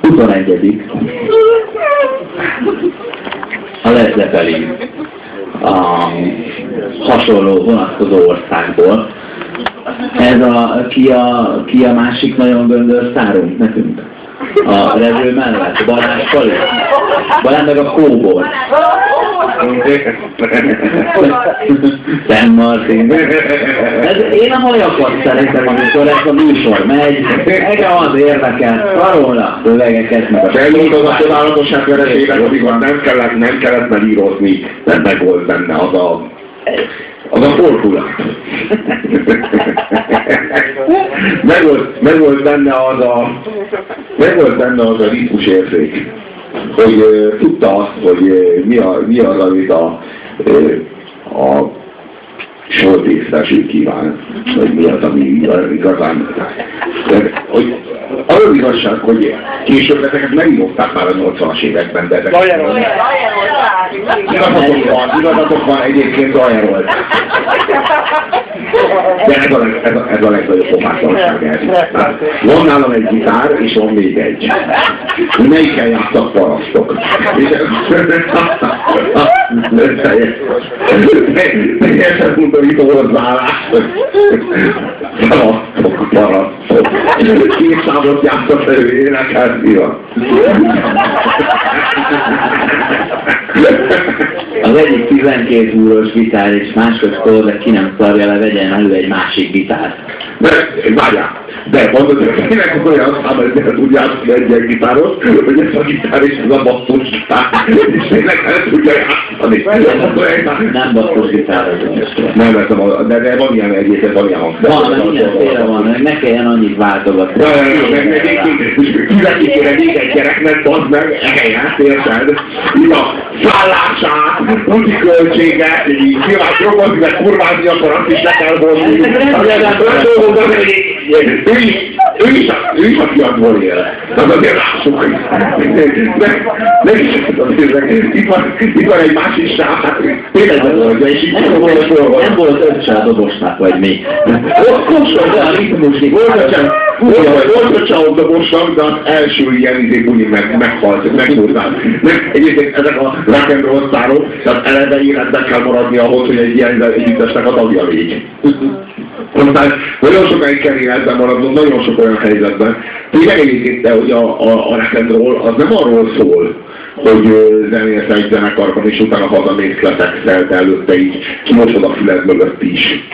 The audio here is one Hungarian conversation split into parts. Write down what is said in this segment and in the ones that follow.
21. A Led Zeppelin a hasonló vonatkozó országból. Ez a, ki a, ki a másik nagyon göndör szárunk nekünk? A rező mellett, Balázs Pali. Balázs meg a kóbor. Szent Martin. Ez, én a hajakat szeretem, amikor ez a műsor megy. Engem az érdekel. Karola szövegeket, meg a Elmondom a csodálatosság vereséget, amikor nem kellett, nem kellett belírozni, nem meg volt benne az a az a fordulat. meg, volt, meg volt benne az a meg volt benne az a ritmus érzék, hogy uh, tudta azt, hogy uh, mi, a, mi az, amit a, uh, a sortészteség kíván, hogy mi az, ami igazán. De, hogy az az igazság, hogy később ezeket megírották már a 80-as években, de ezek... Igazatok van, igazatok van egyébként Zajerolt. De ez a, leg, ez a, ez a legnagyobb pofátlanság. Van nálam egy gitár, és van még egy. Melyikkel játszak parasztok? Teljesen undorító hozzáállás. Parasztok, parasztok. Két számot játszak elő, énekelni van. Az egyik 12 úros gitár és másodszor, de ki nem szarja le, vegyen elő egy másik gitárt. De, várjál, de mondod, hogy tényleg olyan szám, hogy el tud játszani egy ilyen gitáros, hogy ez a gitár és ez a basszus gitár, és tényleg el tudja játszani. Nem basszus gitár az Nem, a, de, de van ilyen egyébként, van ilyen hangszerű. Van, mindenféle van, ne kelljen annyit váltogatni. Kivetik kéne még egy gyereknek, bazd meg, ehelyett, érted? Így a szállását, úti költsége, így nyilván drogozni, meg kurvázni, akkor azt is le kell vonni. Ő is, ő is, ő is a fiatból él. De azért lássuk, hogy meg, meg is itt van, itt van egy másik sáv, hát tényleg volt, és itt Nem volt, nem volt öccse a dobosnak, vagy mi. Ott most a csak, volt a csalók dobosnak, de az első ilyen izé buli meg, meghalt, megmúltál. Meg egyébként ezek a rock and roll sztárok, tehát eleve életben kell maradni ahhoz, hogy egy ilyen együttesnek a tagja légy. Aztán nagyon sokáig kell életben maradnunk, nagyon sok olyan helyzetben. Tényleg egyébként, hogy a, a, a rock az nem arról szól, hogy zenélsz egy zenekarban, és utána hazamész letexel, de előtte így kimosod a füled mögött is.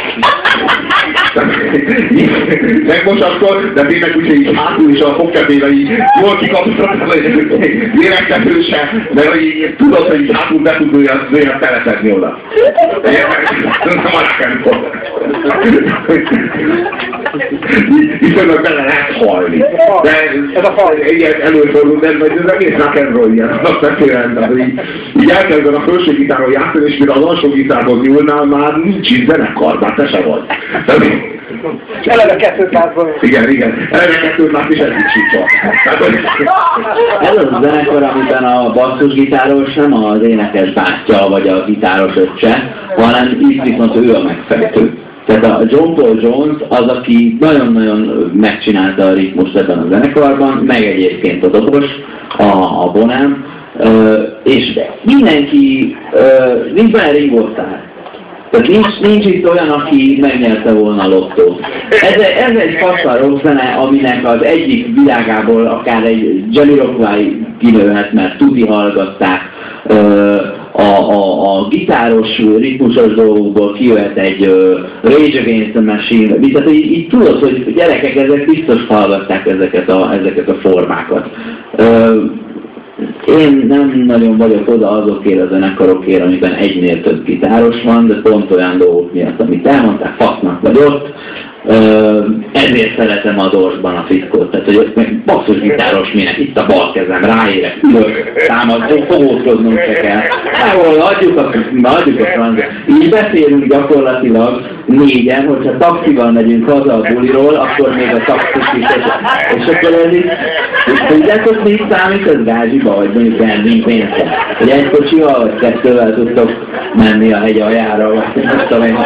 Megmosatod, de tényleg úgy, hogy így hátul is a fogkedébe így jól kikapcsolod, lélegzetőse, de hogy így tudod, hogy így hátul be tud olyan, olyan teletetni oda. Nem a rock'n'roll. Viszonylag bele lehet halni. De ez a fal, ilyen előfordul, de ez az egész rock'n'roll ilyen alapvetően, tehát hogy így, így elkezded a felső gitáron játszani, és mire az alsó gitárhoz nyúlnál, már nincs itt zenekar, már te se vagy. Tehát, És eleve 200-ban. igen, igen, eleve kettőt lát, és eddig sincs Tehát, Ez az a zenekar, amiben a basszusgitáros nem az énekes bátyja, vagy a gitáros öccse, hanem itt viszont ő a megfejtő. Tehát a John Paul Jones az, aki nagyon-nagyon megcsinálta a ritmust ebben a zenekarban, meg egyébként a dobos, a, a Bonham, ö, és mindenki, ö, nincs benne Starr. Tehát nincs, nincs itt olyan, aki megnyerte volna a lottót. Ez, ez egy faszal rock zene, aminek az egyik világából akár egy Jamiroquai kinőhet, mert tuti hallgatták, a, a, a gitáros, ritmusos dolgokból kijöhet egy uh, Rage Against the Machine, tehát így, így tudod, hogy gyerekek, ezek biztos hallgatták ezeket a, ezeket a formákat. Uh, én nem nagyon vagyok oda azokért a zenekarokért, amiben egynél több gitáros van, de pont olyan dolgok miatt, amit elmondták, fasznak vagy ott, ezért szeretem a dorsban a fickót, tehát hogy ott meg basszus gitáros minek, itt a bal kezem, ráérek, ülök, támad, fogózkodnom se kell. Ahol adjuk a, adjuk a francia. Így beszélünk gyakorlatilag négyen, hogyha taxival megyünk haza a buliról, akkor még a taxis is, és, és akkor ez így, és tudjátok, mi számít, ez gázsiba, vagy mondjuk benzin pénzre. Hogy egy kocsival, vagy kettővel tudtok menni a hegy aljára, vagy nem tudom én.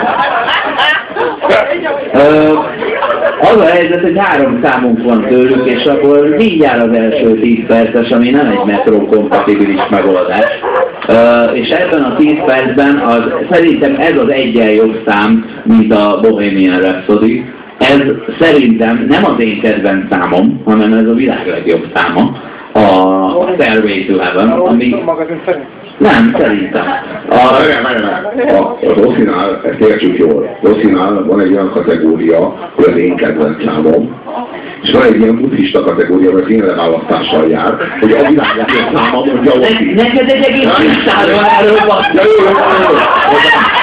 Az a helyzet, hogy három számunk van tőlük, és akkor mindjárt az első 10 perces, ami nem egy metró kompatibilis megoldás. Uh, és ebben a 10 percben az, szerintem ez az egyen jobb szám, mint a Bohemian Rhapsody. Ez szerintem nem az én kedvenc számom, hanem ez a világ legjobb száma, a Stairway to Heaven, ami... Nem, szerintem. A, a, az Oszinál, ezt értsük jól, Oszinál van egy olyan kategória, hogy az én kedvenc számom, és van egy ilyen buddhista kategória, hogy én leválasztással jár, hogy a világ legjobb száma mondja Oszi. Neked egy egész listáról erről van. Ja, jó, jó, jó, jó.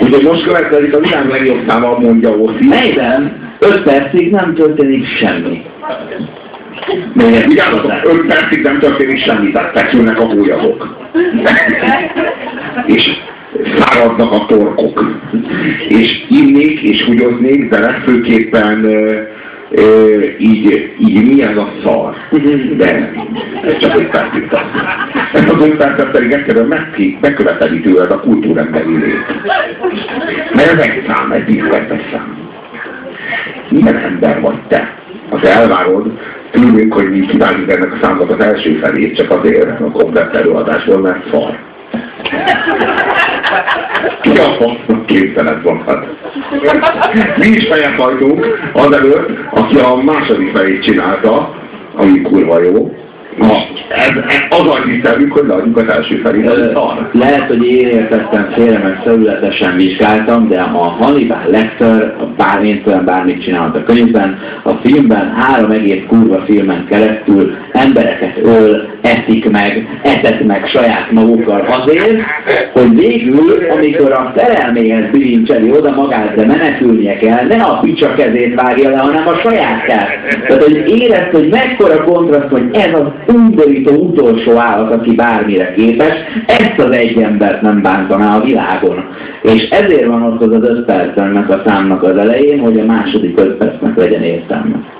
Ugye most következik a világ legjobb száma, mondja Oszi. Melyben 5 percig nem történik semmi. Még vigyázzatok, 5 percig nem történik semmi, tehát feszülnek a hólyagok. és száradnak a torkok. És innék és húgyoznék, de legfőképpen ö, így, így mi ez a szar. De ez csak 5 percig tart. Ez az 5 percet pedig egyszerűen meg, megköveteli tőled a kultúremberi lét. Mert ez egy szám, egy 10 perces szám. Milyen ember vagy te? Te elvárod tőlünk, hogy mi kívánjuk ennek a számnak az első felét, csak azért a komplet előadásból, mert szar. Ki a fasznak képzeled magad? Mi is fejet hajtunk azelőtt, aki a második felét csinálta, ami kurva jó, Na, ez, az a hiszemük, hogy leadjuk az első felé. Lehet, hogy én értettem félre, meg felületesen vizsgáltam, de a Hannibal Lecter, bármint bármit csinált a könyvben, a filmben három egész kurva filmen keresztül embereket öl, eszik meg, etet meg saját magukkal azért, hogy végül, amikor a szerelméhez bilincseli oda magát, de menekülnie kell, ne a picsa kezét vágja le, hanem a sajátját. Tehát, hogy érezd, hogy mekkora kontraszt, hogy ez az undorító utolsó állat, aki bármire képes, ezt az egy embert nem bántaná a világon. És ezért van ott az az öt perc ennek a számnak az elején, hogy a második öt percnek legyen értelme.